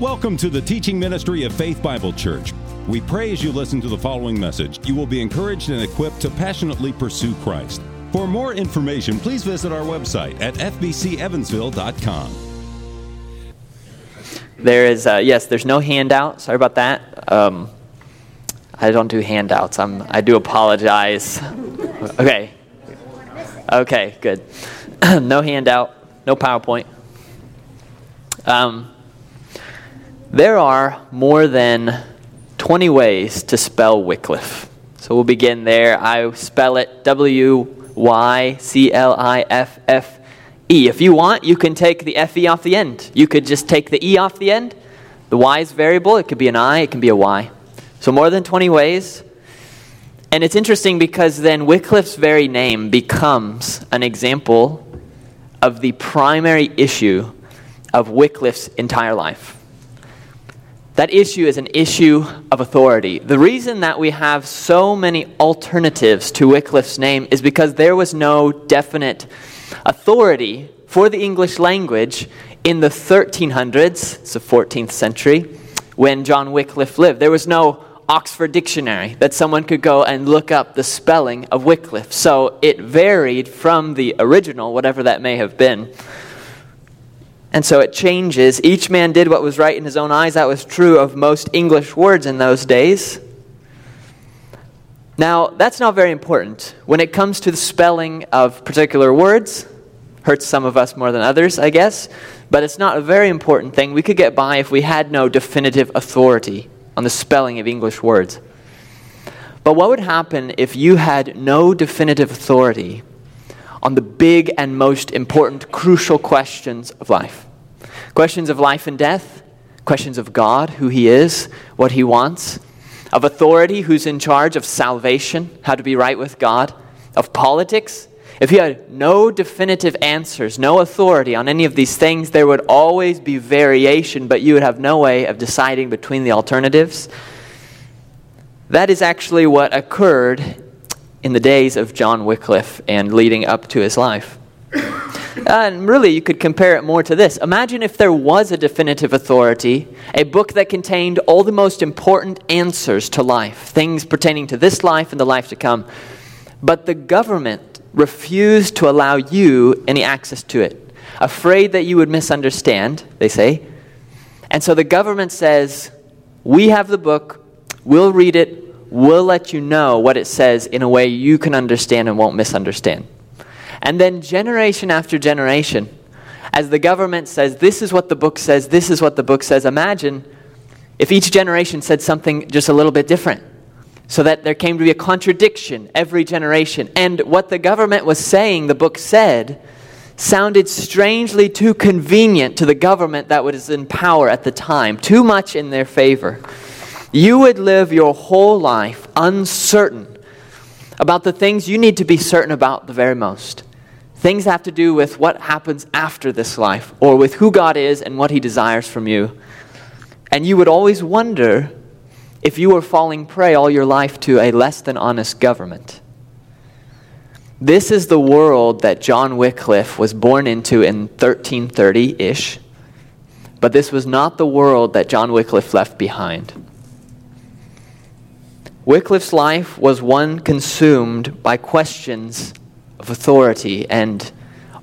Welcome to the teaching ministry of Faith Bible Church. We pray as you listen to the following message, you will be encouraged and equipped to passionately pursue Christ. For more information, please visit our website at fbcevansville.com. There is, uh, yes, there's no handout. Sorry about that. Um, I don't do handouts. I'm, I do apologize. Okay. Okay, good. no handout, no PowerPoint. Um, there are more than 20 ways to spell Wycliffe. So we'll begin there. I spell it W Y C L I F F E. If you want, you can take the F E off the end. You could just take the E off the end. The Y is variable. It could be an I, it can be a Y. So more than 20 ways. And it's interesting because then Wycliffe's very name becomes an example of the primary issue of Wycliffe's entire life. That issue is an issue of authority. The reason that we have so many alternatives to Wycliffe's name is because there was no definite authority for the English language in the 1300s, it's the 14th century, when John Wycliffe lived. There was no Oxford Dictionary that someone could go and look up the spelling of Wycliffe. So it varied from the original, whatever that may have been. And so it changes. Each man did what was right in his own eyes. That was true of most English words in those days. Now, that's not very important. When it comes to the spelling of particular words, hurts some of us more than others, I guess, but it's not a very important thing. We could get by if we had no definitive authority on the spelling of English words. But what would happen if you had no definitive authority on the big and most important, crucial questions of life. Questions of life and death, questions of God, who He is, what He wants, of authority, who's in charge of salvation, how to be right with God, of politics. If you had no definitive answers, no authority on any of these things, there would always be variation, but you would have no way of deciding between the alternatives. That is actually what occurred in the days of John Wycliffe and leading up to his life. and really, you could compare it more to this. Imagine if there was a definitive authority, a book that contained all the most important answers to life, things pertaining to this life and the life to come, but the government refused to allow you any access to it, afraid that you would misunderstand, they say. And so the government says, We have the book, we'll read it, we'll let you know what it says in a way you can understand and won't misunderstand. And then, generation after generation, as the government says, This is what the book says, this is what the book says, imagine if each generation said something just a little bit different. So that there came to be a contradiction every generation. And what the government was saying, the book said, sounded strangely too convenient to the government that was in power at the time, too much in their favor you would live your whole life uncertain about the things you need to be certain about the very most. Things have to do with what happens after this life, or with who God is and what He desires from you. And you would always wonder if you were falling prey all your life to a less than honest government. This is the world that John Wycliffe was born into in 1330 ish, but this was not the world that John Wycliffe left behind. Wycliffe's life was one consumed by questions of authority. And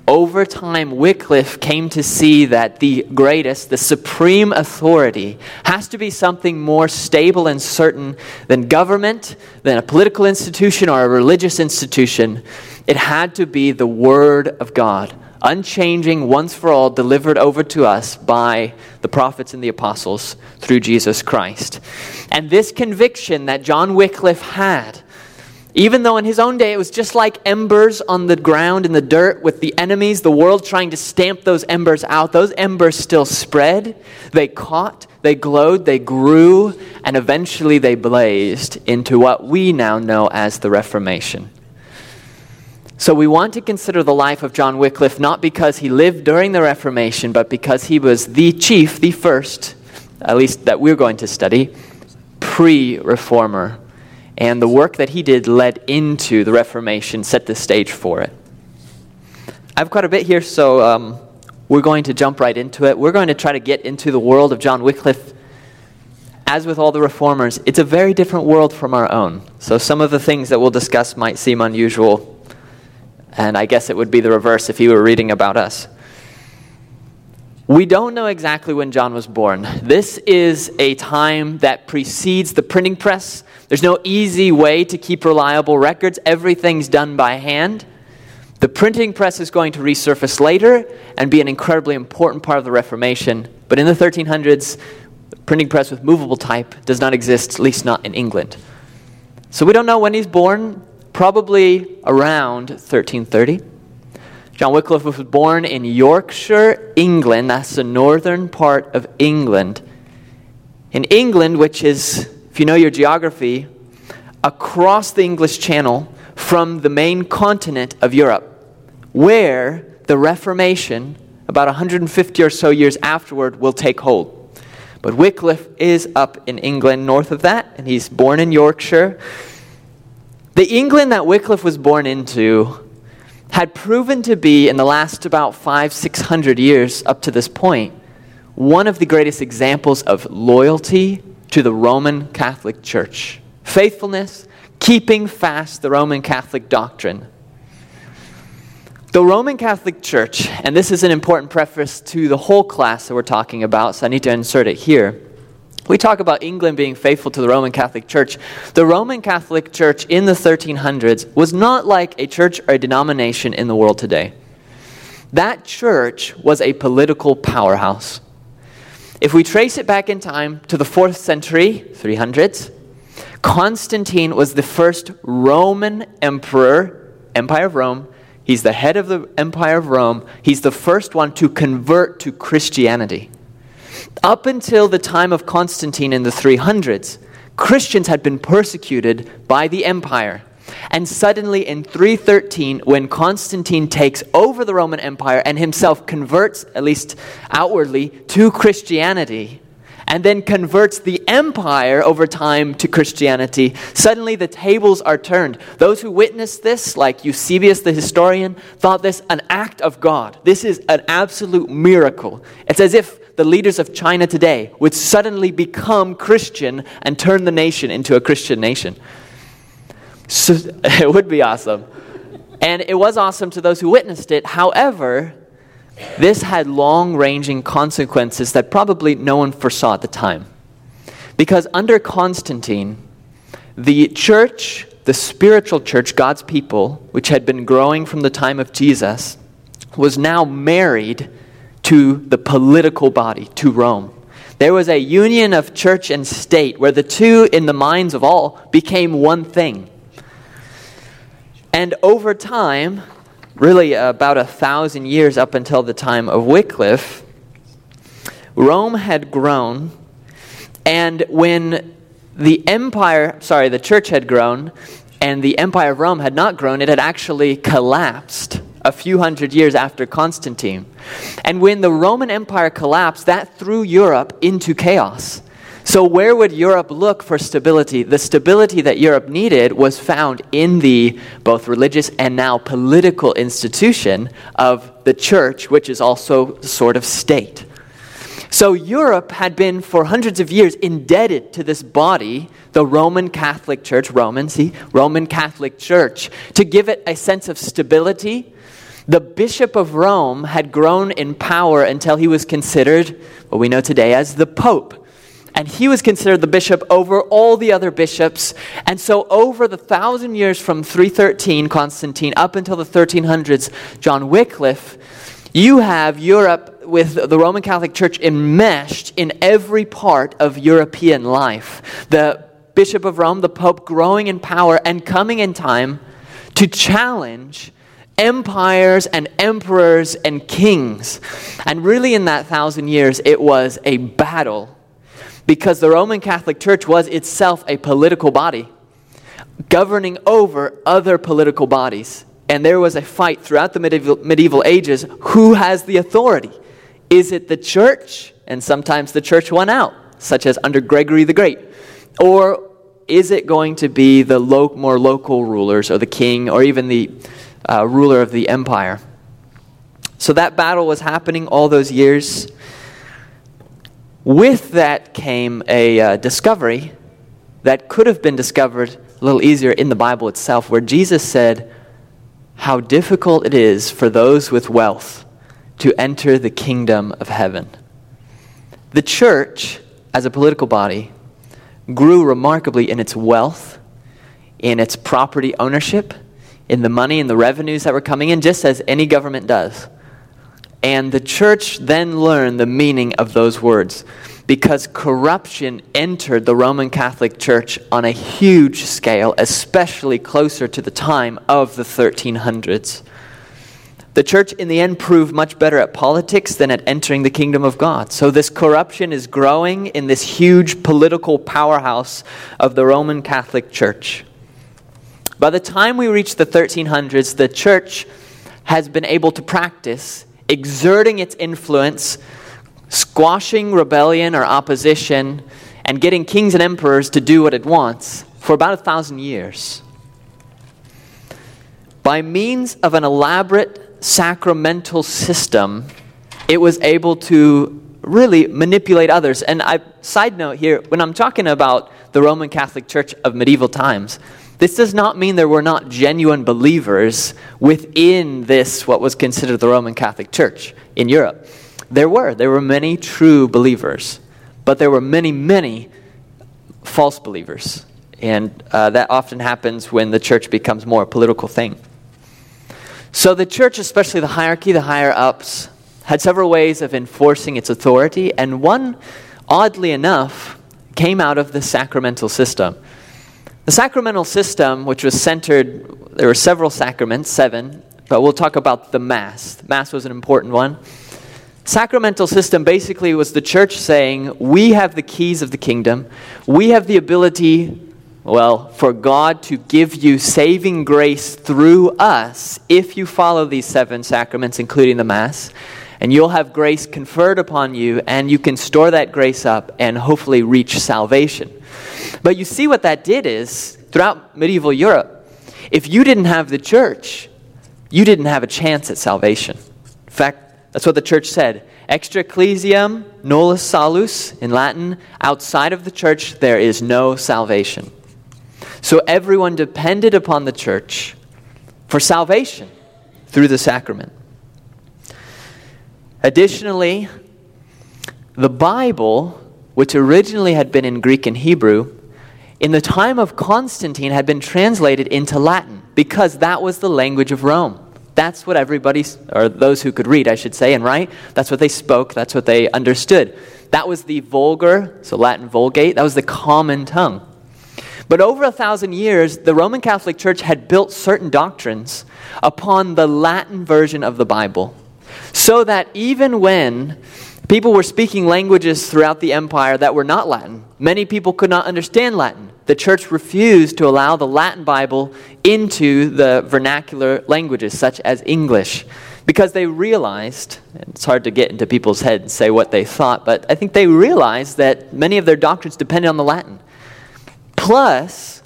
over time, Wycliffe came to see that the greatest, the supreme authority, has to be something more stable and certain than government, than a political institution or a religious institution. It had to be the Word of God unchanging, once for all, delivered over to us by the prophets and the apostles through Jesus Christ. And this conviction that John Wycliffe had, even though in his own day it was just like embers on the ground in the dirt with the enemies, the world trying to stamp those embers out, those embers still spread. They caught, they glowed, they grew, and eventually they blazed into what we now know as the Reformation. So we want to consider the life of John Wycliffe not because he lived during the Reformation, but because he was the chief, the first, at least that we're going to study, pre reformer. And the work that he did led into the Reformation, set the stage for it. I've quite a bit here, so um, we're going to jump right into it. We're going to try to get into the world of John Wycliffe. As with all the reformers, it's a very different world from our own. So some of the things that we'll discuss might seem unusual, and I guess it would be the reverse if you were reading about us. We don't know exactly when John was born. This is a time that precedes the printing press. There's no easy way to keep reliable records, everything's done by hand. The printing press is going to resurface later and be an incredibly important part of the Reformation. But in the 1300s, the printing press with movable type does not exist, at least not in England. So we don't know when he's born, probably around 1330. John Wycliffe was born in Yorkshire, England. That's the northern part of England. In England, which is, if you know your geography, across the English Channel from the main continent of Europe, where the Reformation, about 150 or so years afterward, will take hold. But Wycliffe is up in England, north of that, and he's born in Yorkshire. The England that Wycliffe was born into had proven to be, in the last about five, six hundred years up to this point, one of the greatest examples of loyalty to the Roman Catholic Church. Faithfulness, keeping fast the Roman Catholic doctrine. The Roman Catholic Church, and this is an important preface to the whole class that we're talking about, so I need to insert it here. We talk about England being faithful to the Roman Catholic Church. The Roman Catholic Church in the 1300s was not like a church or a denomination in the world today. That church was a political powerhouse. If we trace it back in time to the 4th century, 300s, Constantine was the first Roman emperor, Empire of Rome. He's the head of the Empire of Rome. He's the first one to convert to Christianity. Up until the time of Constantine in the 300s, Christians had been persecuted by the empire. And suddenly in 313, when Constantine takes over the Roman Empire and himself converts, at least outwardly, to Christianity, and then converts the empire over time to Christianity, suddenly the tables are turned. Those who witnessed this, like Eusebius the historian, thought this an act of God. This is an absolute miracle. It's as if the leaders of China today would suddenly become Christian and turn the nation into a Christian nation. So, it would be awesome. And it was awesome to those who witnessed it. However, this had long ranging consequences that probably no one foresaw at the time. Because under Constantine, the church, the spiritual church, God's people, which had been growing from the time of Jesus, was now married to the political body, to Rome. There was a union of church and state where the two, in the minds of all, became one thing. And over time, really about a thousand years up until the time of Wycliffe, Rome had grown, and when the empire, sorry, the church had grown, and the empire of Rome had not grown, it had actually collapsed a few hundred years after Constantine. And when the Roman Empire collapsed, that threw Europe into chaos. So, where would Europe look for stability? The stability that Europe needed was found in the both religious and now political institution of the church, which is also sort of state. So, Europe had been for hundreds of years indebted to this body, the Roman Catholic Church, Roman, see, Roman Catholic Church, to give it a sense of stability. The Bishop of Rome had grown in power until he was considered what we know today as the Pope and he was considered the bishop over all the other bishops. And so, over the thousand years from 313, Constantine, up until the 1300s, John Wycliffe, you have Europe with the Roman Catholic Church enmeshed in every part of European life. The Bishop of Rome, the Pope, growing in power and coming in time to challenge empires and emperors and kings. And really, in that thousand years, it was a battle because the Roman Catholic Church was itself a political body governing over other political bodies. And there was a fight throughout the medieval, medieval ages who has the authority? Is it the church? And sometimes the church won out, such as under Gregory the Great. Or is it going to be the lo- more local rulers, or the king, or even the uh, ruler of the empire? So that battle was happening all those years. With that came a uh, discovery that could have been discovered a little easier in the Bible itself, where Jesus said how difficult it is for those with wealth to enter the kingdom of heaven. The church, as a political body, grew remarkably in its wealth, in its property ownership, in the money and the revenues that were coming in, just as any government does. And the church then learned the meaning of those words because corruption entered the Roman Catholic Church on a huge scale, especially closer to the time of the 1300s. The church, in the end, proved much better at politics than at entering the kingdom of God. So, this corruption is growing in this huge political powerhouse of the Roman Catholic Church. By the time we reach the 1300s, the church has been able to practice exerting its influence, squashing rebellion or opposition, and getting kings and emperors to do what it wants for about a thousand years. By means of an elaborate sacramental system, it was able to really manipulate others. And I side note here, when I'm talking about the Roman Catholic Church of medieval times, this does not mean there were not genuine believers within this, what was considered the Roman Catholic Church in Europe. There were. There were many true believers, but there were many, many false believers. And uh, that often happens when the church becomes more a political thing. So the church, especially the hierarchy, the higher ups, had several ways of enforcing its authority, and one, oddly enough, came out of the sacramental system. The sacramental system, which was centered, there were several sacraments, seven, but we'll talk about the Mass. Mass was an important one. Sacramental system basically was the church saying, We have the keys of the kingdom. We have the ability, well, for God to give you saving grace through us if you follow these seven sacraments, including the Mass. And you'll have grace conferred upon you, and you can store that grace up and hopefully reach salvation. But you see what that did is, throughout medieval Europe, if you didn't have the church, you didn't have a chance at salvation. In fact, that's what the church said. Extra ecclesiam nullus salus in Latin, outside of the church, there is no salvation. So everyone depended upon the church for salvation through the sacrament. Additionally, the Bible, which originally had been in Greek and Hebrew, in the time of Constantine had been translated into Latin because that was the language of Rome. That's what everybody, or those who could read, I should say, and write, that's what they spoke, that's what they understood. That was the vulgar, so Latin Vulgate, that was the common tongue. But over a thousand years, the Roman Catholic Church had built certain doctrines upon the Latin version of the Bible. So that even when people were speaking languages throughout the empire that were not Latin, many people could not understand Latin. The church refused to allow the Latin Bible into the vernacular languages, such as English, because they realized, it's hard to get into people's heads and say what they thought, but I think they realized that many of their doctrines depended on the Latin. Plus,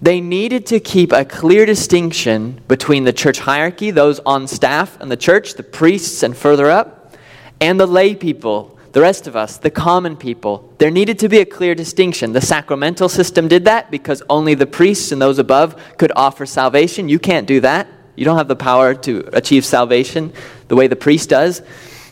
they needed to keep a clear distinction between the church hierarchy, those on staff and the church, the priests and further up, and the lay people, the rest of us, the common people. There needed to be a clear distinction. The sacramental system did that because only the priests and those above could offer salvation. You can't do that. You don't have the power to achieve salvation the way the priest does.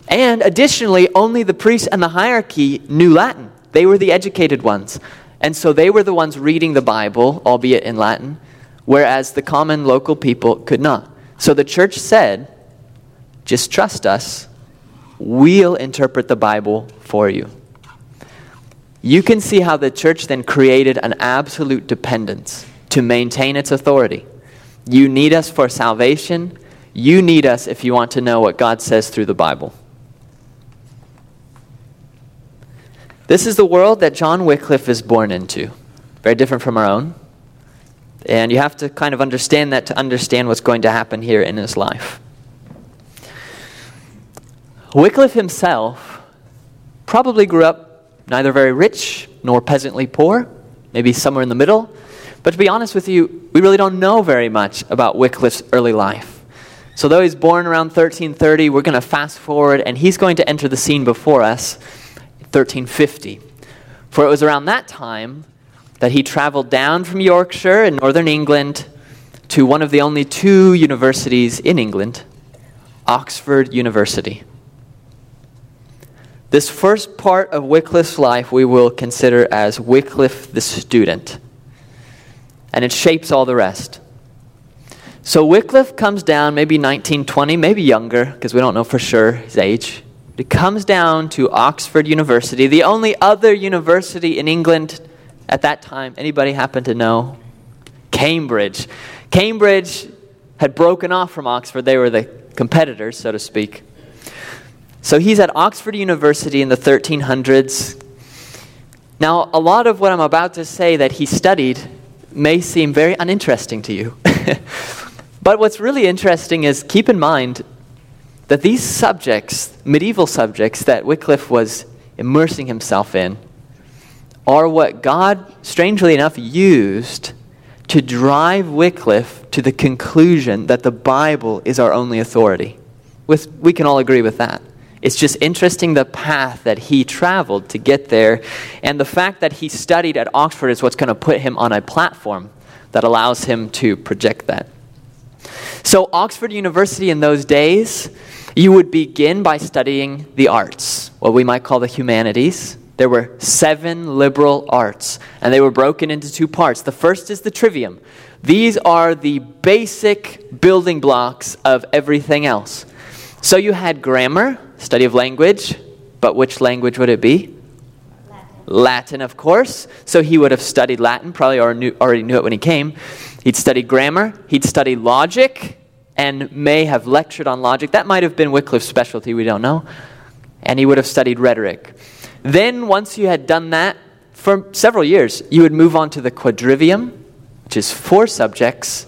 And additionally, only the priests and the hierarchy knew Latin. They were the educated ones. And so they were the ones reading the Bible, albeit in Latin, whereas the common local people could not. So the church said, just trust us, we'll interpret the Bible for you. You can see how the church then created an absolute dependence to maintain its authority. You need us for salvation. You need us if you want to know what God says through the Bible. This is the world that John Wycliffe is born into. Very different from our own. And you have to kind of understand that to understand what's going to happen here in his life. Wycliffe himself probably grew up neither very rich nor peasantly poor, maybe somewhere in the middle. But to be honest with you, we really don't know very much about Wycliffe's early life. So, though he's born around 1330, we're going to fast forward, and he's going to enter the scene before us, 1350. For it was around that time that he traveled down from Yorkshire in northern England to one of the only two universities in England, Oxford University. This first part of Wycliffe's life we will consider as Wycliffe the student, and it shapes all the rest. So Wycliffe comes down, maybe 1920, maybe younger, because we don't know for sure his age. He comes down to Oxford University, the only other university in England at that time. Anybody happen to know? Cambridge. Cambridge had broken off from Oxford. They were the competitors, so to speak. So he's at Oxford University in the 1300s. Now, a lot of what I'm about to say that he studied may seem very uninteresting to you. But what's really interesting is keep in mind that these subjects, medieval subjects that Wycliffe was immersing himself in, are what God, strangely enough, used to drive Wycliffe to the conclusion that the Bible is our only authority. With, we can all agree with that. It's just interesting the path that he traveled to get there. And the fact that he studied at Oxford is what's going to put him on a platform that allows him to project that. So, Oxford University in those days, you would begin by studying the arts, what we might call the humanities. There were seven liberal arts, and they were broken into two parts. The first is the trivium. These are the basic building blocks of everything else. So you had grammar, study of language, but which language would it be? Latin, Latin of course. So he would have studied Latin, probably already knew it when he came. He'd studied grammar, he'd studied logic, and may have lectured on logic. That might have been Wycliffe's specialty, we don't know. And he would have studied rhetoric. Then, once you had done that for several years, you would move on to the quadrivium, which is four subjects.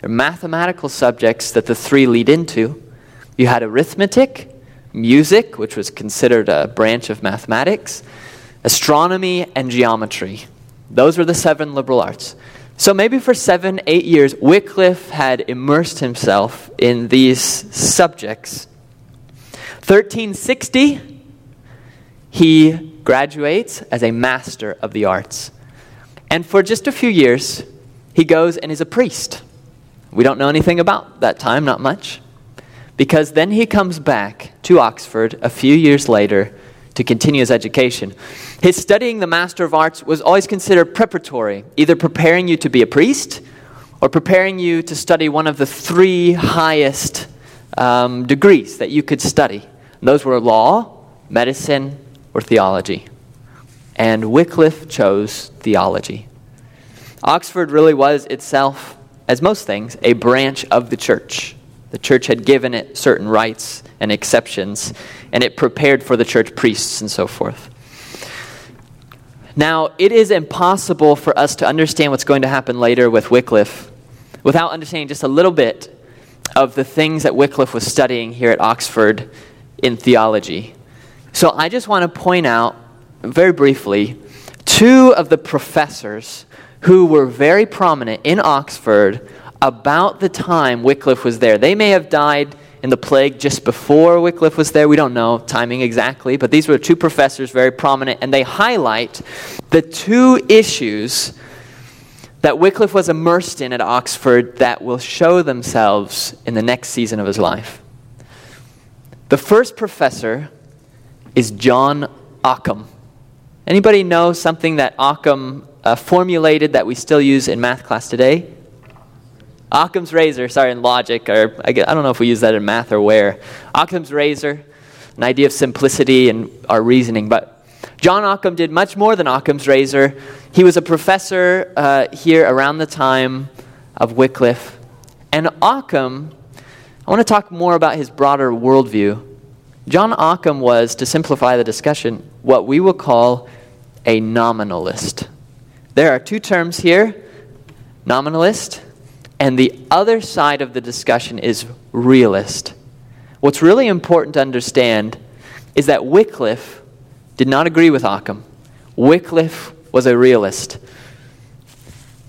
They're mathematical subjects that the three lead into. You had arithmetic, music, which was considered a branch of mathematics, astronomy, and geometry. Those were the seven liberal arts. So maybe for seven, eight years, Wycliffe had immersed himself in these subjects. 1360, he graduates as a master of the arts. And for just a few years, he goes and is a priest. We don't know anything about that time, not much. Because then he comes back to Oxford a few years later to continue his education. His studying the Master of Arts was always considered preparatory, either preparing you to be a priest or preparing you to study one of the three highest um, degrees that you could study. And those were law, medicine, or theology. And Wycliffe chose theology. Oxford really was itself, as most things, a branch of the church. The church had given it certain rights and exceptions, and it prepared for the church priests and so forth. Now, it is impossible for us to understand what's going to happen later with Wycliffe without understanding just a little bit of the things that Wycliffe was studying here at Oxford in theology. So I just want to point out, very briefly, two of the professors who were very prominent in Oxford about the time Wycliffe was there. They may have died in the plague just before Wycliffe was there. We don't know timing exactly, but these were two professors, very prominent, and they highlight the two issues that Wycliffe was immersed in at Oxford that will show themselves in the next season of his life. The first professor is John Occam. Anybody know something that Occam uh, formulated that we still use in math class today? Occam's razor, sorry, in logic, or I, I don't know if we use that in math or where. Occam's razor, an idea of simplicity and our reasoning. But John Occam did much more than Occam's razor. He was a professor uh, here around the time of Wycliffe. And Occam, I want to talk more about his broader worldview. John Occam was, to simplify the discussion, what we will call a nominalist. There are two terms here nominalist and the other side of the discussion is realist. What's really important to understand is that Wycliffe did not agree with Occam. Wycliffe was a realist.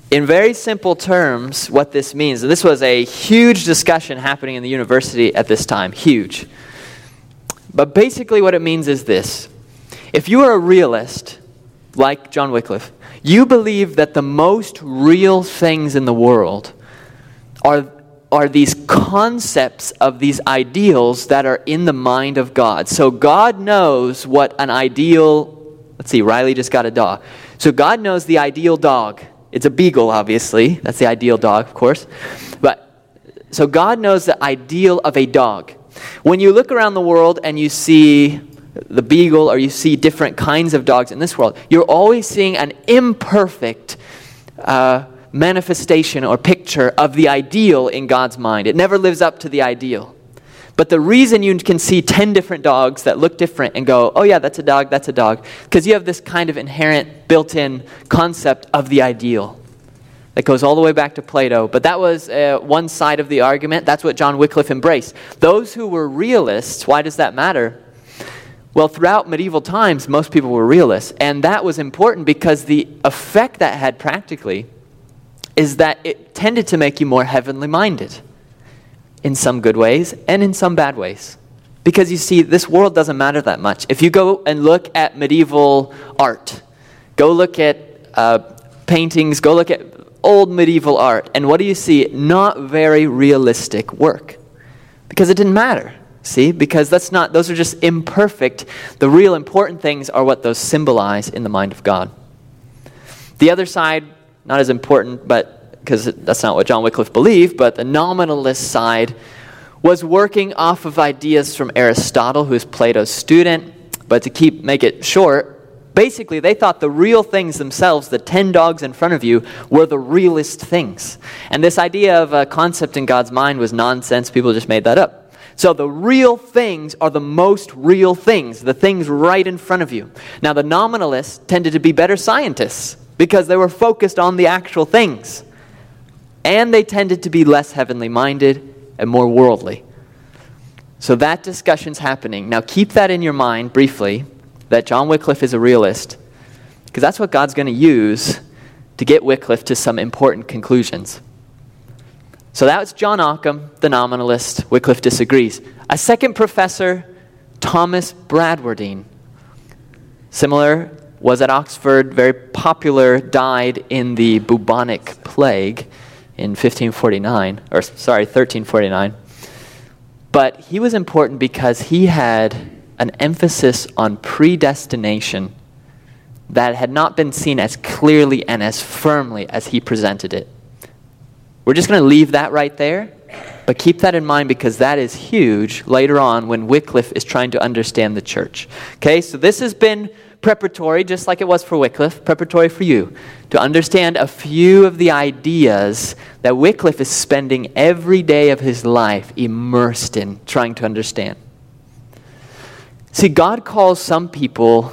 In very simple terms, what this means, and this was a huge discussion happening in the university at this time, huge. But basically, what it means is this if you are a realist, like John Wycliffe, you believe that the most real things in the world are, are these concepts of these ideals that are in the mind of God. So God knows what an ideal, let's see, Riley just got a dog. So God knows the ideal dog. It's a beagle, obviously. That's the ideal dog, of course. But so God knows the ideal of a dog. When you look around the world and you see the beagle or you see different kinds of dogs in this world, you're always seeing an imperfect uh, manifestation or picture of the ideal in God's mind. It never lives up to the ideal. But the reason you can see 10 different dogs that look different and go, oh, yeah, that's a dog, that's a dog, because you have this kind of inherent built in concept of the ideal that goes all the way back to Plato. But that was uh, one side of the argument. That's what John Wycliffe embraced. Those who were realists, why does that matter? Well, throughout medieval times, most people were realists. And that was important because the effect that had practically is that it tended to make you more heavenly minded in some good ways and in some bad ways. Because you see, this world doesn't matter that much. If you go and look at medieval art, go look at uh, paintings, go look at old medieval art, and what do you see? Not very realistic work. Because it didn't matter. See? Because that's not, those are just imperfect. The real important things are what those symbolize in the mind of God. The other side, not as important, but because that's not what John Wycliffe believed, but the nominalist side was working off of ideas from Aristotle, who is Plato's student. But to keep make it short, basically they thought the real things themselves, the ten dogs in front of you, were the realest things. And this idea of a concept in God's mind was nonsense. People just made that up. So the real things are the most real things, the things right in front of you. Now the nominalists tended to be better scientists because they were focused on the actual things and they tended to be less heavenly minded and more worldly. So that discussion's happening. Now keep that in your mind briefly that John Wycliffe is a realist, because that's what God's going to use to get Wycliffe to some important conclusions. So that was John Occam, the nominalist. Wycliffe disagrees. A second professor, Thomas Bradwardine, similar, was at Oxford, very popular, died in the bubonic plague in 1549, or sorry, 1349. But he was important because he had an emphasis on predestination that had not been seen as clearly and as firmly as he presented it. We're just going to leave that right there, but keep that in mind because that is huge later on when Wycliffe is trying to understand the church. Okay, so this has been preparatory, just like it was for Wycliffe, preparatory for you, to understand a few of the ideas that Wycliffe is spending every day of his life immersed in trying to understand. See, God calls some people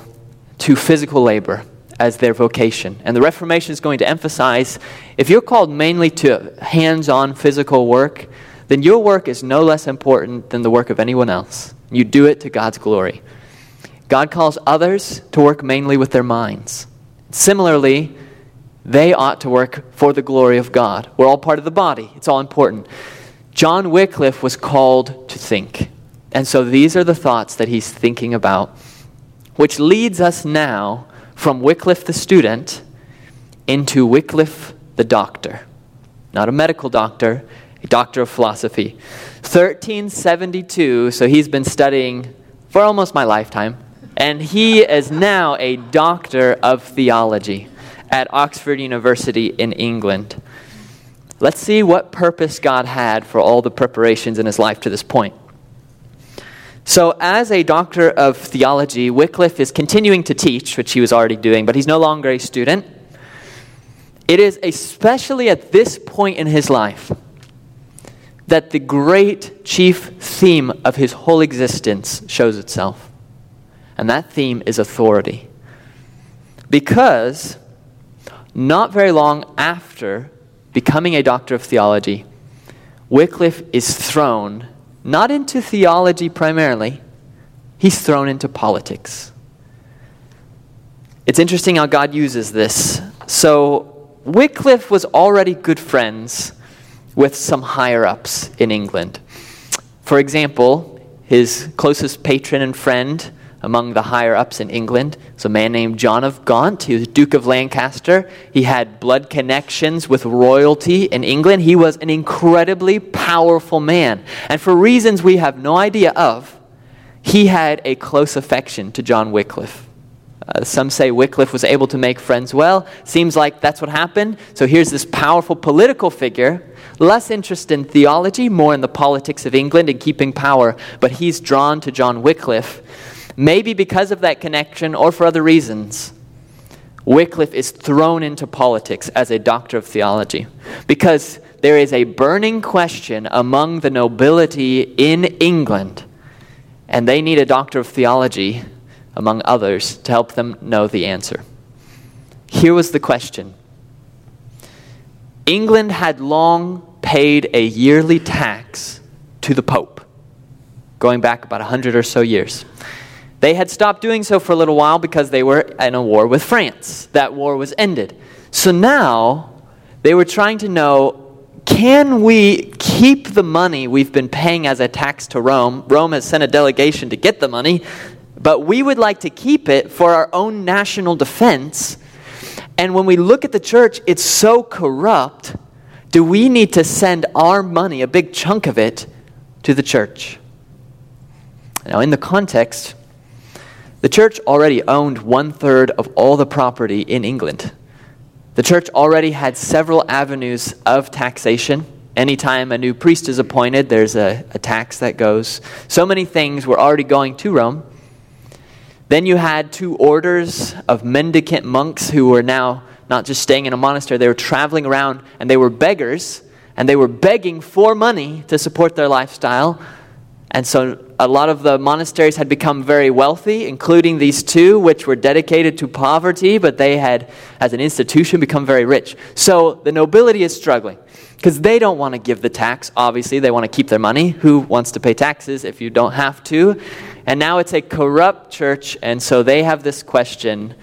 to physical labor as their vocation. And the Reformation is going to emphasize if you're called mainly to hands on physical work, then your work is no less important than the work of anyone else. You do it to God's glory. God calls others to work mainly with their minds. Similarly, they ought to work for the glory of God. We're all part of the body, it's all important. John Wycliffe was called to think. And so these are the thoughts that he's thinking about, which leads us now from Wycliffe the student into Wycliffe the doctor. Not a medical doctor, a doctor of philosophy. 1372, so he's been studying for almost my lifetime and he is now a doctor of theology at Oxford University in England. Let's see what purpose God had for all the preparations in his life to this point. So, as a doctor of theology, Wycliffe is continuing to teach, which he was already doing, but he's no longer a student. It is especially at this point in his life that the great chief theme of his whole existence shows itself. And that theme is authority. Because not very long after becoming a doctor of theology, Wycliffe is thrown not into theology primarily, he's thrown into politics. It's interesting how God uses this. So, Wycliffe was already good friends with some higher ups in England. For example, his closest patron and friend among the higher ups in England was a man named John of Gaunt. He was Duke of Lancaster. He had blood connections with royalty in England. He was an incredibly powerful man. And for reasons we have no idea of, he had a close affection to John Wycliffe. Uh, some say Wycliffe was able to make friends well. Seems like that's what happened. So here's this powerful political figure, less interested in theology, more in the politics of England and keeping power, but he's drawn to John Wycliffe maybe because of that connection or for other reasons, Wycliffe is thrown into politics as a doctor of theology because there is a burning question among the nobility in England, and they need a doctor of theology, among others, to help them know the answer. Here was the question England had long paid a yearly tax to the Pope, going back about 100 or so years. They had stopped doing so for a little while because they were in a war with France. That war was ended. So now they were trying to know can we keep the money we've been paying as a tax to Rome? Rome has sent a delegation to get the money, but we would like to keep it for our own national defense. And when we look at the church, it's so corrupt. Do we need to send our money, a big chunk of it, to the church? Now, in the context, the church already owned one third of all the property in England. The church already had several avenues of taxation. Anytime a new priest is appointed, there's a, a tax that goes. So many things were already going to Rome. Then you had two orders of mendicant monks who were now not just staying in a monastery, they were traveling around and they were beggars and they were begging for money to support their lifestyle. And so a lot of the monasteries had become very wealthy, including these two, which were dedicated to poverty, but they had, as an institution, become very rich. So the nobility is struggling because they don't want to give the tax. Obviously, they want to keep their money. Who wants to pay taxes if you don't have to? And now it's a corrupt church, and so they have this question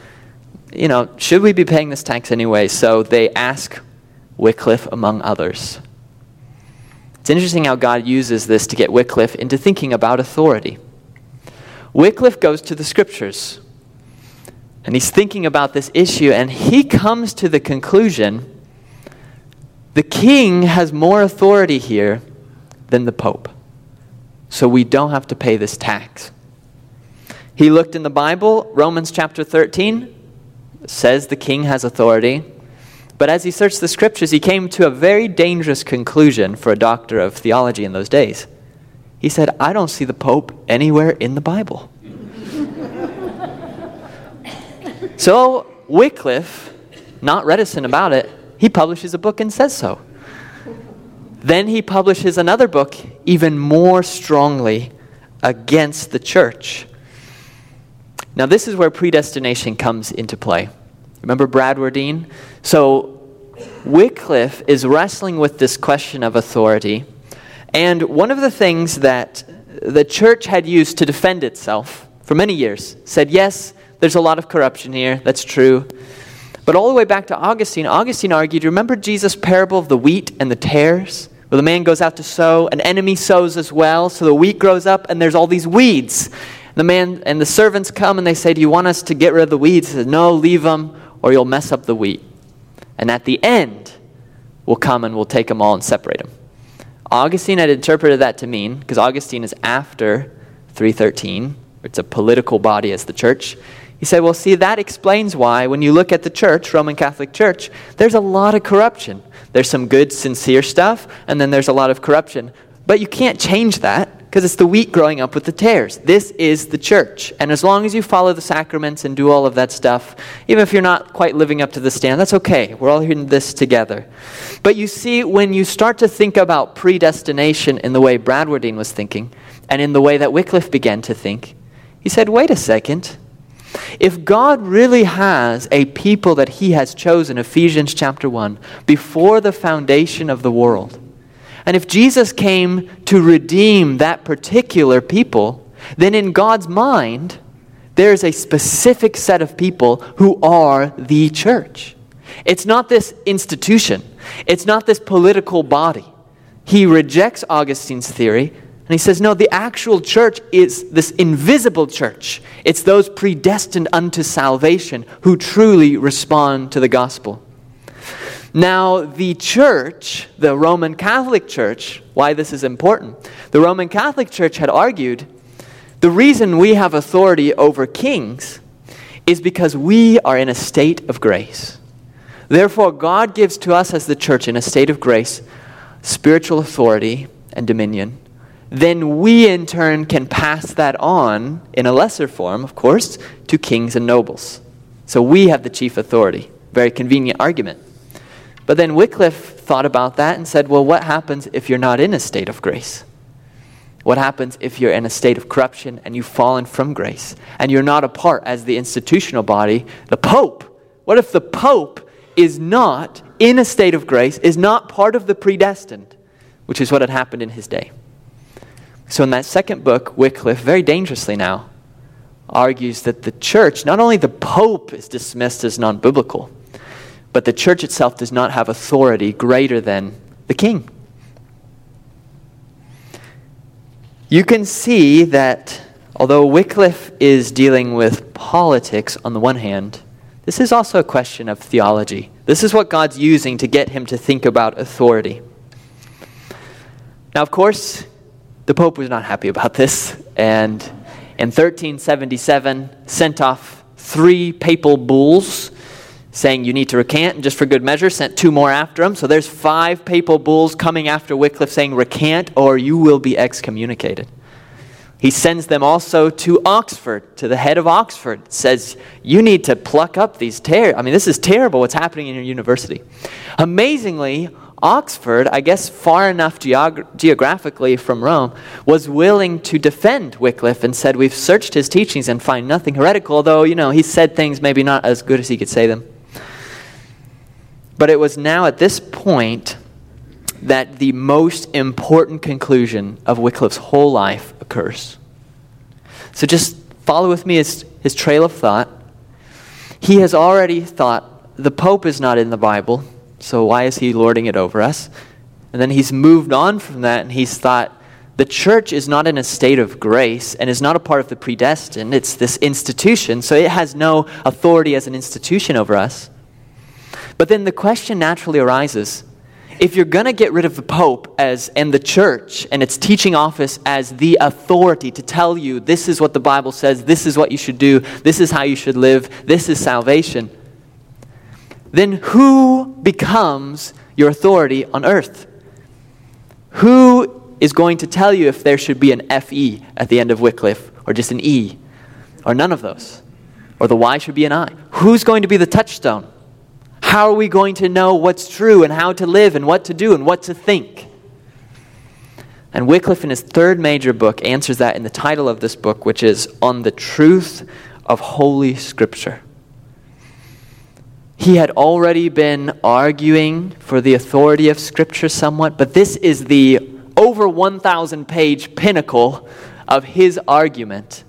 you know, should we be paying this tax anyway? So they ask Wycliffe, among others. It's interesting how God uses this to get Wycliffe into thinking about authority. Wycliffe goes to the scriptures and he's thinking about this issue, and he comes to the conclusion the king has more authority here than the pope. So we don't have to pay this tax. He looked in the Bible, Romans chapter 13 says the king has authority. But as he searched the scriptures, he came to a very dangerous conclusion for a doctor of theology in those days. He said, I don't see the Pope anywhere in the Bible. so Wycliffe, not reticent about it, he publishes a book and says so. Then he publishes another book, even more strongly against the church. Now, this is where predestination comes into play. Remember Bradwardine? So, Wycliffe is wrestling with this question of authority. And one of the things that the church had used to defend itself for many years said, yes, there's a lot of corruption here, that's true. But all the way back to Augustine, Augustine argued remember Jesus' parable of the wheat and the tares? Where the man goes out to sow, an enemy sows as well, so the wheat grows up, and there's all these weeds. The man and the servants come and they say, Do you want us to get rid of the weeds? He says, No, leave them or you'll mess up the wheat. And at the end, we'll come and we'll take them all and separate them. Augustine had interpreted that to mean, because Augustine is after 313, it's a political body as the church. He said, Well, see, that explains why when you look at the church, Roman Catholic Church, there's a lot of corruption. There's some good, sincere stuff, and then there's a lot of corruption. But you can't change that because it's the wheat growing up with the tares. This is the church. And as long as you follow the sacraments and do all of that stuff, even if you're not quite living up to the stand, that's okay. We're all in this together. But you see, when you start to think about predestination in the way Bradwardine was thinking, and in the way that Wycliffe began to think, he said, wait a second. If God really has a people that he has chosen, Ephesians chapter 1, before the foundation of the world, and if Jesus came to redeem that particular people, then in God's mind, there's a specific set of people who are the church. It's not this institution, it's not this political body. He rejects Augustine's theory and he says, no, the actual church is this invisible church. It's those predestined unto salvation who truly respond to the gospel. Now, the church, the Roman Catholic Church, why this is important, the Roman Catholic Church had argued the reason we have authority over kings is because we are in a state of grace. Therefore, God gives to us as the church in a state of grace spiritual authority and dominion. Then we, in turn, can pass that on, in a lesser form, of course, to kings and nobles. So we have the chief authority. Very convenient argument. But then Wycliffe thought about that and said, well, what happens if you're not in a state of grace? What happens if you're in a state of corruption and you've fallen from grace and you're not a part as the institutional body, the Pope? What if the Pope is not in a state of grace, is not part of the predestined, which is what had happened in his day? So, in that second book, Wycliffe, very dangerously now, argues that the church, not only the Pope is dismissed as non biblical, but the church itself does not have authority greater than the king. You can see that although Wycliffe is dealing with politics on the one hand, this is also a question of theology. This is what God's using to get him to think about authority. Now, of course, the Pope was not happy about this, and in 1377 sent off three papal bulls saying you need to recant, and just for good measure, sent two more after him. So there's five papal bulls coming after Wycliffe saying, recant or you will be excommunicated. He sends them also to Oxford, to the head of Oxford, says, You need to pluck up these tares. I mean, this is terrible what's happening in your university. Amazingly, Oxford, I guess far enough geog- geographically from Rome, was willing to defend Wycliffe and said, We've searched his teachings and find nothing heretical, though, you know, he said things maybe not as good as he could say them. But it was now at this point that the most important conclusion of Wycliffe's whole life occurs. So just follow with me his, his trail of thought. He has already thought the Pope is not in the Bible, so why is he lording it over us? And then he's moved on from that and he's thought the church is not in a state of grace and is not a part of the predestined. It's this institution, so it has no authority as an institution over us. But then the question naturally arises if you're going to get rid of the pope as and the church and its teaching office as the authority to tell you this is what the bible says this is what you should do this is how you should live this is salvation then who becomes your authority on earth? Who is going to tell you if there should be an fe at the end of wycliffe or just an e or none of those? Or the y should be an i? Who's going to be the touchstone how are we going to know what's true and how to live and what to do and what to think? And Wycliffe, in his third major book, answers that in the title of this book, which is On the Truth of Holy Scripture. He had already been arguing for the authority of Scripture somewhat, but this is the over 1,000 page pinnacle of his argument.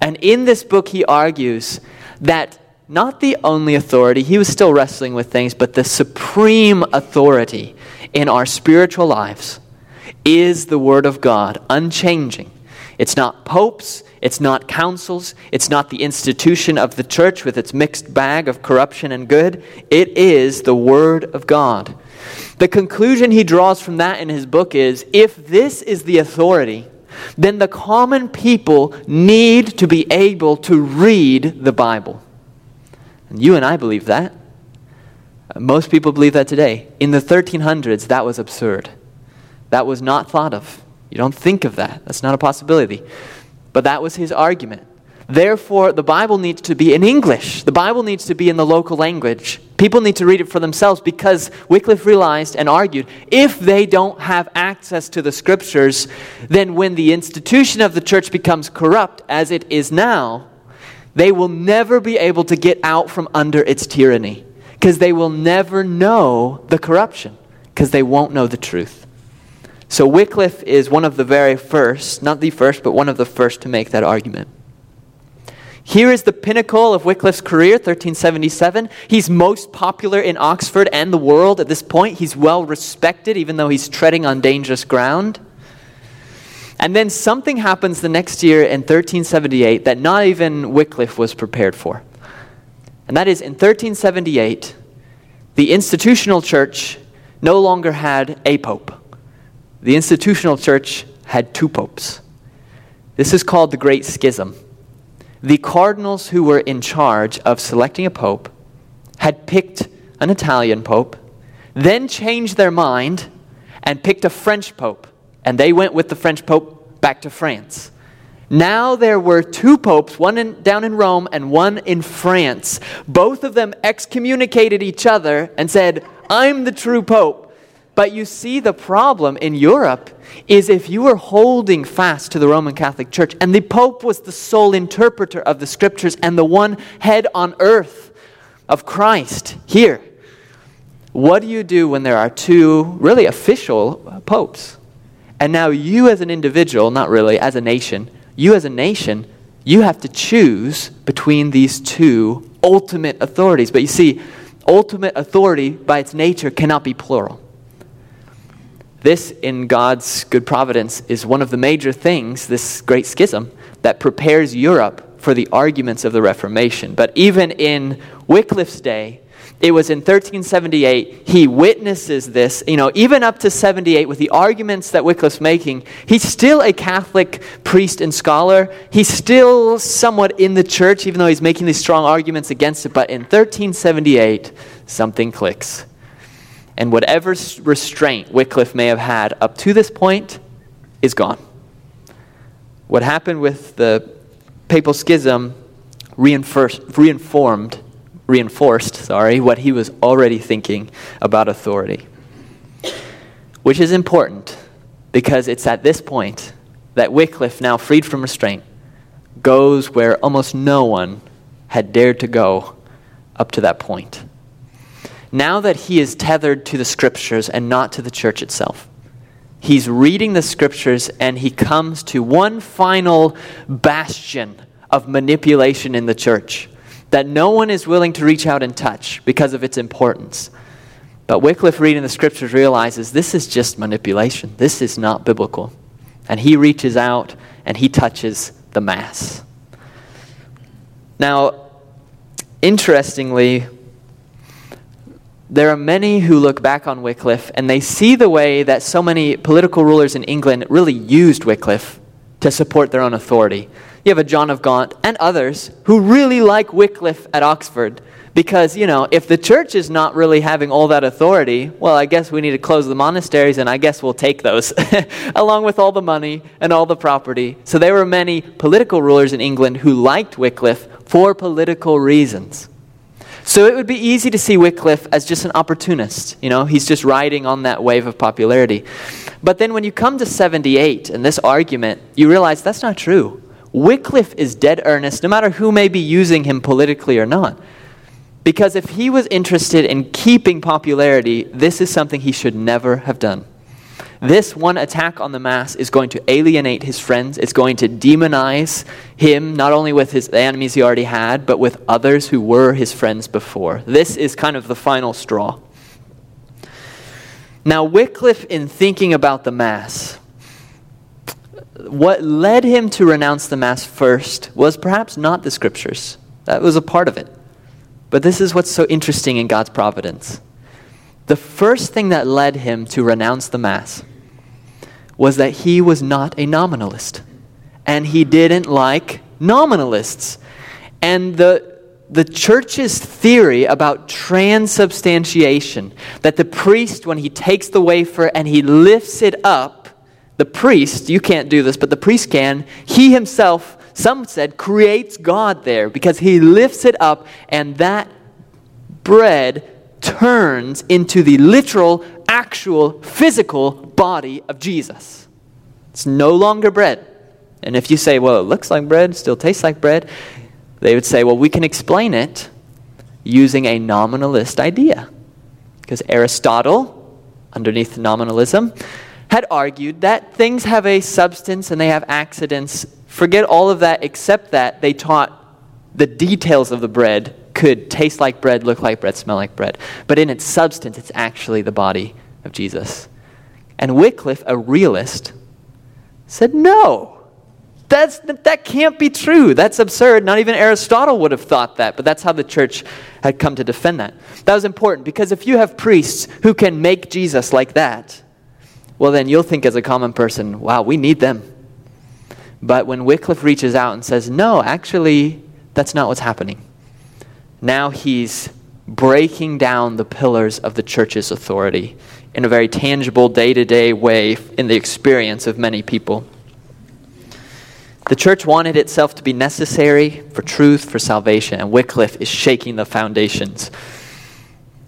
And in this book, he argues that not the only authority, he was still wrestling with things, but the supreme authority in our spiritual lives is the Word of God, unchanging. It's not popes, it's not councils, it's not the institution of the church with its mixed bag of corruption and good. It is the Word of God. The conclusion he draws from that in his book is if this is the authority, then the common people need to be able to read the Bible. And you and I believe that. Uh, most people believe that today. In the 1300s, that was absurd. That was not thought of. You don't think of that. That's not a possibility. But that was his argument. Therefore, the Bible needs to be in English. The Bible needs to be in the local language. People need to read it for themselves because Wycliffe realized and argued if they don't have access to the scriptures, then when the institution of the church becomes corrupt, as it is now, they will never be able to get out from under its tyranny because they will never know the corruption because they won't know the truth. So Wycliffe is one of the very first, not the first, but one of the first to make that argument. Here is the pinnacle of Wycliffe's career, 1377. He's most popular in Oxford and the world at this point. He's well respected, even though he's treading on dangerous ground. And then something happens the next year in 1378 that not even Wycliffe was prepared for. And that is in 1378, the institutional church no longer had a pope. The institutional church had two popes. This is called the Great Schism. The cardinals who were in charge of selecting a pope had picked an Italian pope, then changed their mind and picked a French pope and they went with the French Pope back to France. Now there were two popes, one in, down in Rome and one in France. Both of them excommunicated each other and said, I'm the true pope. But you see, the problem in Europe is if you were holding fast to the Roman Catholic Church and the Pope was the sole interpreter of the scriptures and the one head on earth of Christ here, what do you do when there are two really official popes? And now you, as an individual, not really, as a nation, you as a nation, you have to choose between these two ultimate authorities. But you see, ultimate authority by its nature cannot be plural. This, in God's good providence, is one of the major things, this great schism, that prepares Europe for the arguments of the Reformation. But even in Wycliffe's day, it was in 1378, he witnesses this, you know, even up to 78 with the arguments that Wycliffe's making. He's still a Catholic priest and scholar. He's still somewhat in the church, even though he's making these strong arguments against it. But in 1378, something clicks. And whatever restraint Wycliffe may have had up to this point is gone. What happened with the papal schism reinformed reinforced, sorry, what he was already thinking about authority. Which is important because it's at this point that Wycliffe, now freed from restraint, goes where almost no one had dared to go up to that point. Now that he is tethered to the scriptures and not to the church itself, he's reading the scriptures and he comes to one final bastion of manipulation in the church that no one is willing to reach out and touch because of its importance. But Wycliffe, reading the scriptures, realizes this is just manipulation. This is not biblical. And he reaches out and he touches the Mass. Now, interestingly, there are many who look back on Wycliffe and they see the way that so many political rulers in England really used Wycliffe to support their own authority. You have a John of Gaunt and others who really like Wycliffe at Oxford because, you know, if the church is not really having all that authority, well, I guess we need to close the monasteries and I guess we'll take those along with all the money and all the property. So there were many political rulers in England who liked Wycliffe for political reasons. So it would be easy to see Wycliffe as just an opportunist. You know, he's just riding on that wave of popularity. But then when you come to 78 and this argument, you realize that's not true. Wycliffe is dead earnest, no matter who may be using him politically or not. Because if he was interested in keeping popularity, this is something he should never have done. This one attack on the Mass is going to alienate his friends. It's going to demonize him, not only with his enemies he already had, but with others who were his friends before. This is kind of the final straw. Now, Wycliffe, in thinking about the Mass, what led him to renounce the Mass first was perhaps not the Scriptures. That was a part of it. But this is what's so interesting in God's providence. The first thing that led him to renounce the Mass was that he was not a nominalist. And he didn't like nominalists. And the, the church's theory about transubstantiation, that the priest, when he takes the wafer and he lifts it up, the priest, you can't do this, but the priest can, he himself, some said, creates God there because he lifts it up and that bread turns into the literal, actual, physical body of Jesus. It's no longer bread. And if you say, well, it looks like bread, still tastes like bread, they would say, well, we can explain it using a nominalist idea. Because Aristotle, underneath nominalism, had argued that things have a substance and they have accidents. Forget all of that except that they taught the details of the bread could taste like bread, look like bread, smell like bread. But in its substance, it's actually the body of Jesus. And Wycliffe, a realist, said, No, that's, that can't be true. That's absurd. Not even Aristotle would have thought that, but that's how the church had come to defend that. That was important because if you have priests who can make Jesus like that, well, then you'll think as a common person, wow, we need them. But when Wycliffe reaches out and says, no, actually, that's not what's happening, now he's breaking down the pillars of the church's authority in a very tangible, day to day way in the experience of many people. The church wanted itself to be necessary for truth, for salvation, and Wycliffe is shaking the foundations.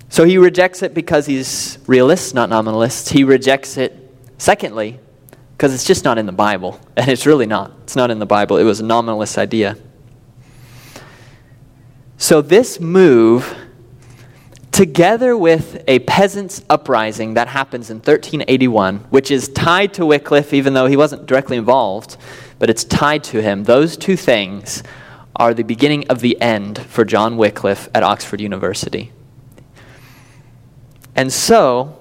So he rejects it because he's realist, not nominalist. He rejects it, secondly, because it's just not in the Bible. And it's really not. It's not in the Bible. It was a nominalist idea. So this move, together with a peasants' uprising that happens in 1381, which is tied to Wycliffe, even though he wasn't directly involved, but it's tied to him. Those two things are the beginning of the end for John Wycliffe at Oxford University. And so,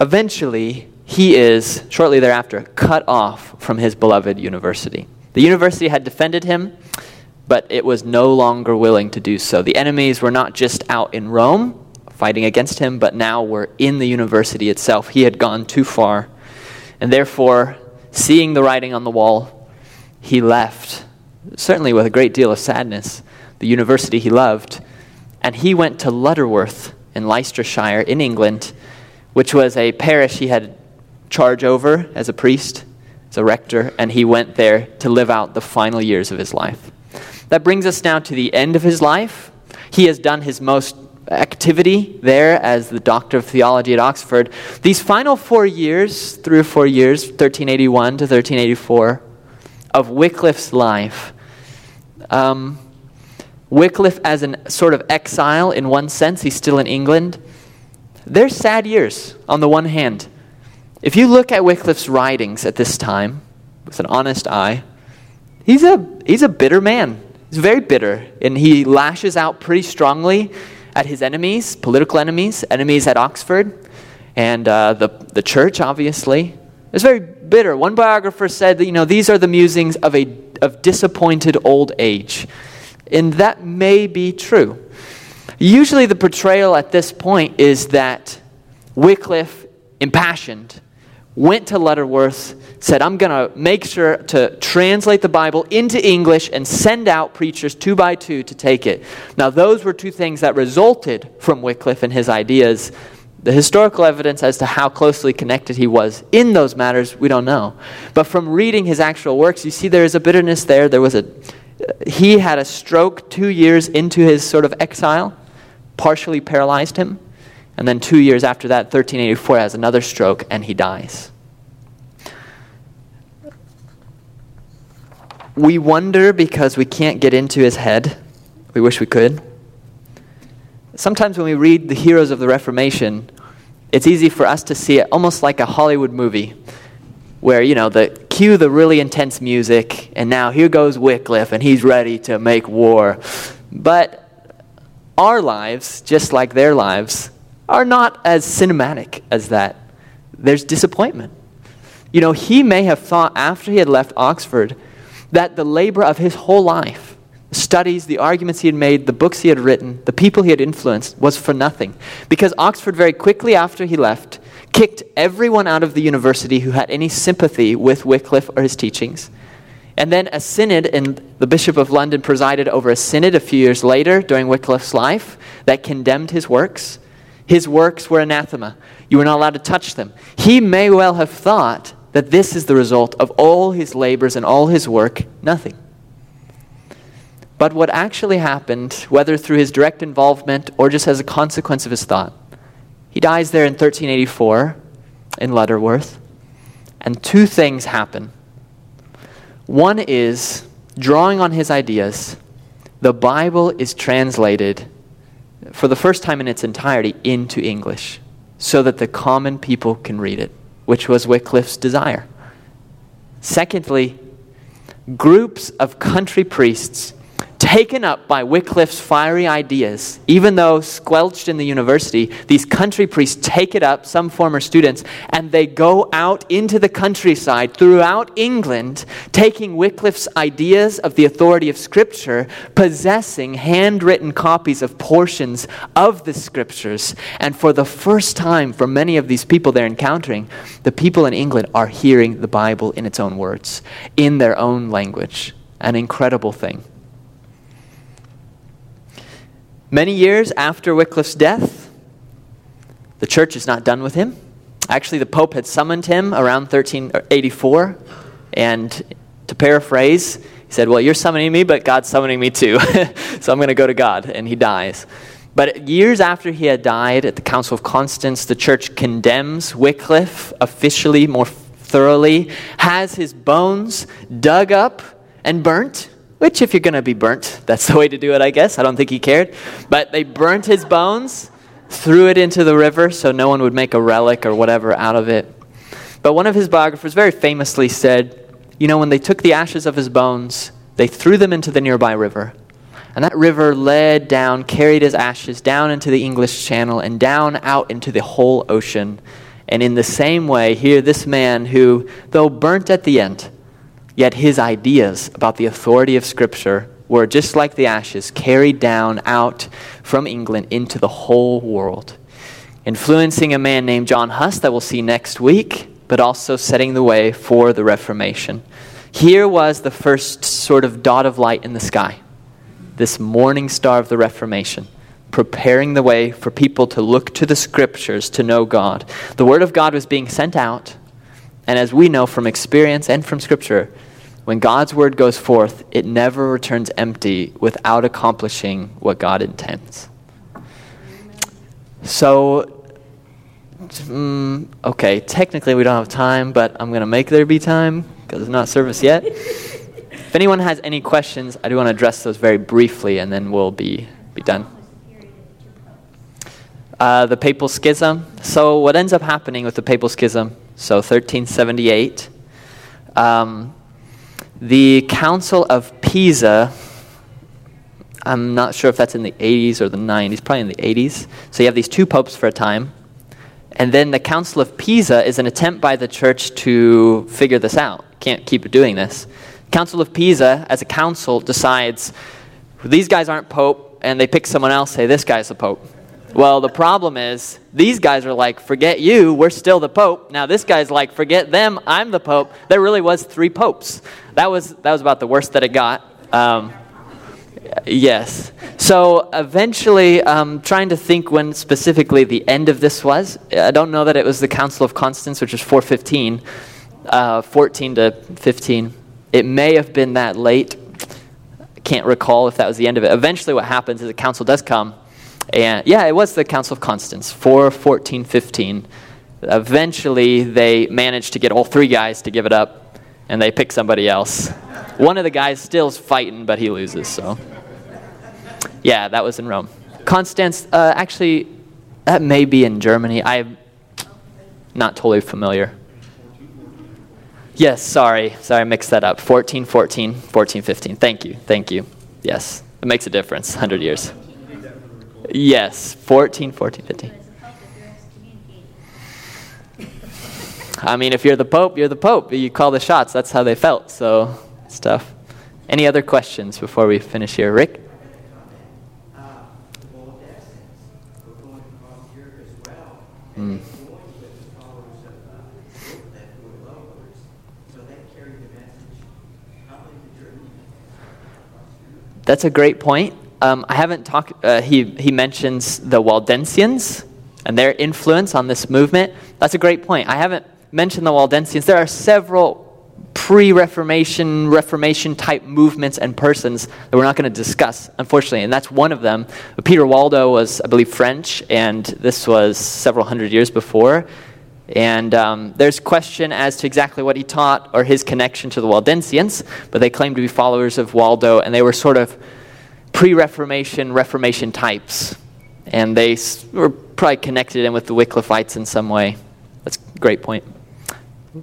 eventually, he is, shortly thereafter, cut off from his beloved university. The university had defended him, but it was no longer willing to do so. The enemies were not just out in Rome fighting against him, but now were in the university itself. He had gone too far. And therefore, seeing the writing on the wall, he left, certainly with a great deal of sadness, the university he loved, and he went to Lutterworth in Leicestershire in England, which was a parish he had charge over as a priest, as a rector, and he went there to live out the final years of his life. That brings us now to the end of his life. He has done his most activity there as the doctor of theology at Oxford. These final four years, three or four years, 1381 to 1384, of Wycliffe's life, um, Wycliffe as a sort of exile in one sense, he's still in England. They're sad years on the one hand. If you look at Wycliffe's writings at this time with an honest eye, he's a, he's a bitter man. He's very bitter, and he lashes out pretty strongly at his enemies, political enemies, enemies at Oxford, and uh, the, the church, obviously. It's very bitter. One biographer said that, you know, these are the musings of, a, of disappointed old age. And that may be true. Usually, the portrayal at this point is that Wycliffe, impassioned, went to Lutterworth, said, I'm going to make sure to translate the Bible into English and send out preachers two by two to take it. Now, those were two things that resulted from Wycliffe and his ideas. The historical evidence as to how closely connected he was in those matters, we don't know. But from reading his actual works, you see there is a bitterness there. There was a, he had a stroke two years into his sort of exile, partially paralyzed him. And then two years after that, 1384, has another stroke and he dies. We wonder because we can't get into his head. We wish we could. Sometimes when we read the heroes of the Reformation, it's easy for us to see it almost like a Hollywood movie where, you know, the cue the really intense music, and now here goes Wycliffe, and he's ready to make war. But our lives, just like their lives, are not as cinematic as that. There's disappointment. You know, he may have thought after he had left Oxford that the labor of his whole life, the studies, the arguments he had made, the books he had written, the people he had influenced, was for nothing. Because Oxford, very quickly after he left, kicked everyone out of the university who had any sympathy with Wycliffe or his teachings. And then a synod, and the Bishop of London presided over a synod a few years later during Wycliffe's life that condemned his works. His works were anathema. You were not allowed to touch them. He may well have thought that this is the result of all his labors and all his work, nothing. But what actually happened, whether through his direct involvement or just as a consequence of his thought, he dies there in 1384 in Lutterworth, and two things happen. One is, drawing on his ideas, the Bible is translated for the first time in its entirety into English so that the common people can read it, which was Wycliffe's desire. Secondly, groups of country priests taken up by Wycliffe's fiery ideas. Even though squelched in the university, these country priests take it up, some former students, and they go out into the countryside throughout England, taking Wycliffe's ideas of the authority of Scripture, possessing handwritten copies of portions of the Scriptures. And for the first time, for many of these people they're encountering, the people in England are hearing the Bible in its own words, in their own language. An incredible thing. Many years after Wycliffe's death, the church is not done with him. Actually, the Pope had summoned him around 1384, and to paraphrase, he said, Well, you're summoning me, but God's summoning me too. so I'm going to go to God. And he dies. But years after he had died at the Council of Constance, the church condemns Wycliffe officially, more thoroughly, has his bones dug up and burnt which, if you're going to be burnt, that's the way to do it, I guess. I don't think he cared. But they burnt his bones, threw it into the river so no one would make a relic or whatever out of it. But one of his biographers very famously said, You know, when they took the ashes of his bones, they threw them into the nearby river. And that river led down, carried his ashes down into the English Channel and down out into the whole ocean. And in the same way, here, this man who, though burnt at the end, Yet his ideas about the authority of Scripture were just like the ashes carried down out from England into the whole world, influencing a man named John Huss that we'll see next week, but also setting the way for the Reformation. Here was the first sort of dot of light in the sky, this morning star of the Reformation preparing the way for people to look to the scriptures to know God. The Word of God was being sent out, and as we know from experience and from Scripture, when God's word goes forth, it never returns empty without accomplishing what God intends. So, mm, okay, technically we don't have time, but I'm going to make there be time because it's not service yet. if anyone has any questions, I do want to address those very briefly and then we'll be, be done. Uh, the papal schism. So, what ends up happening with the papal schism? So, 1378. Um, the Council of Pisa, I'm not sure if that's in the 80s or the 90s, probably in the 80s. So you have these two popes for a time. And then the Council of Pisa is an attempt by the church to figure this out. Can't keep doing this. Council of Pisa, as a council, decides these guys aren't pope, and they pick someone else, say this guy's the pope. Well, the problem is these guys are like, forget you, we're still the pope. Now this guy's like, forget them, I'm the pope. There really was three popes. That was that was about the worst that it got. Um, yes. So eventually, um, trying to think when specifically the end of this was. I don't know that it was the Council of Constance, which was 415, uh, 14 to 15. It may have been that late. Can't recall if that was the end of it. Eventually, what happens is the council does come and yeah, it was the Council of Constance, 4, 14, 15. Eventually, they managed to get all three guys to give it up, and they pick somebody else. One of the guys still's fighting, but he loses, so. Yeah, that was in Rome. Constance, uh, actually, that may be in Germany. I'm not totally familiar. Yes, sorry. Sorry, I mixed that up. 14, 14, 14, 15. Thank you. Thank you. Yes, it makes a difference, 100 years. Yes, 14, 14, 15. I mean, if you're the Pope, you're the Pope. You call the shots. That's how they felt. So, stuff. Any other questions before we finish here? Rick? Mm. That's a great point. Um, I haven't talked, uh, he, he mentions the Waldensians and their influence on this movement. That's a great point. I haven't mentioned the Waldensians. There are several pre Reformation, Reformation type movements and persons that we're not going to discuss, unfortunately, and that's one of them. Peter Waldo was, I believe, French, and this was several hundred years before. And um, there's question as to exactly what he taught or his connection to the Waldensians, but they claim to be followers of Waldo, and they were sort of pre Reformation, Reformation types. And they were probably connected in with the Wycliffites in some way. That's a great point.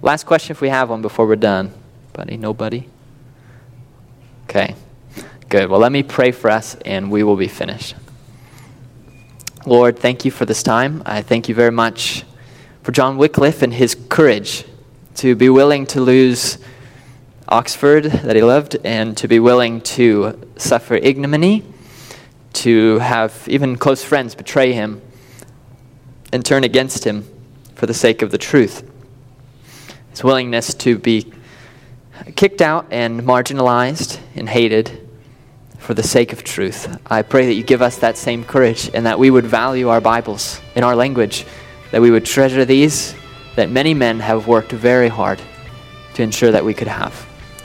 Last question if we have one before we're done. Buddy? Nobody? Okay. Good. Well, let me pray for us and we will be finished. Lord, thank you for this time. I thank you very much for John Wycliffe and his courage to be willing to lose Oxford that he loved and to be willing to suffer ignominy, to have even close friends betray him and turn against him for the sake of the truth. His willingness to be kicked out and marginalized and hated for the sake of truth. I pray that you give us that same courage and that we would value our Bibles in our language, that we would treasure these that many men have worked very hard to ensure that we could have.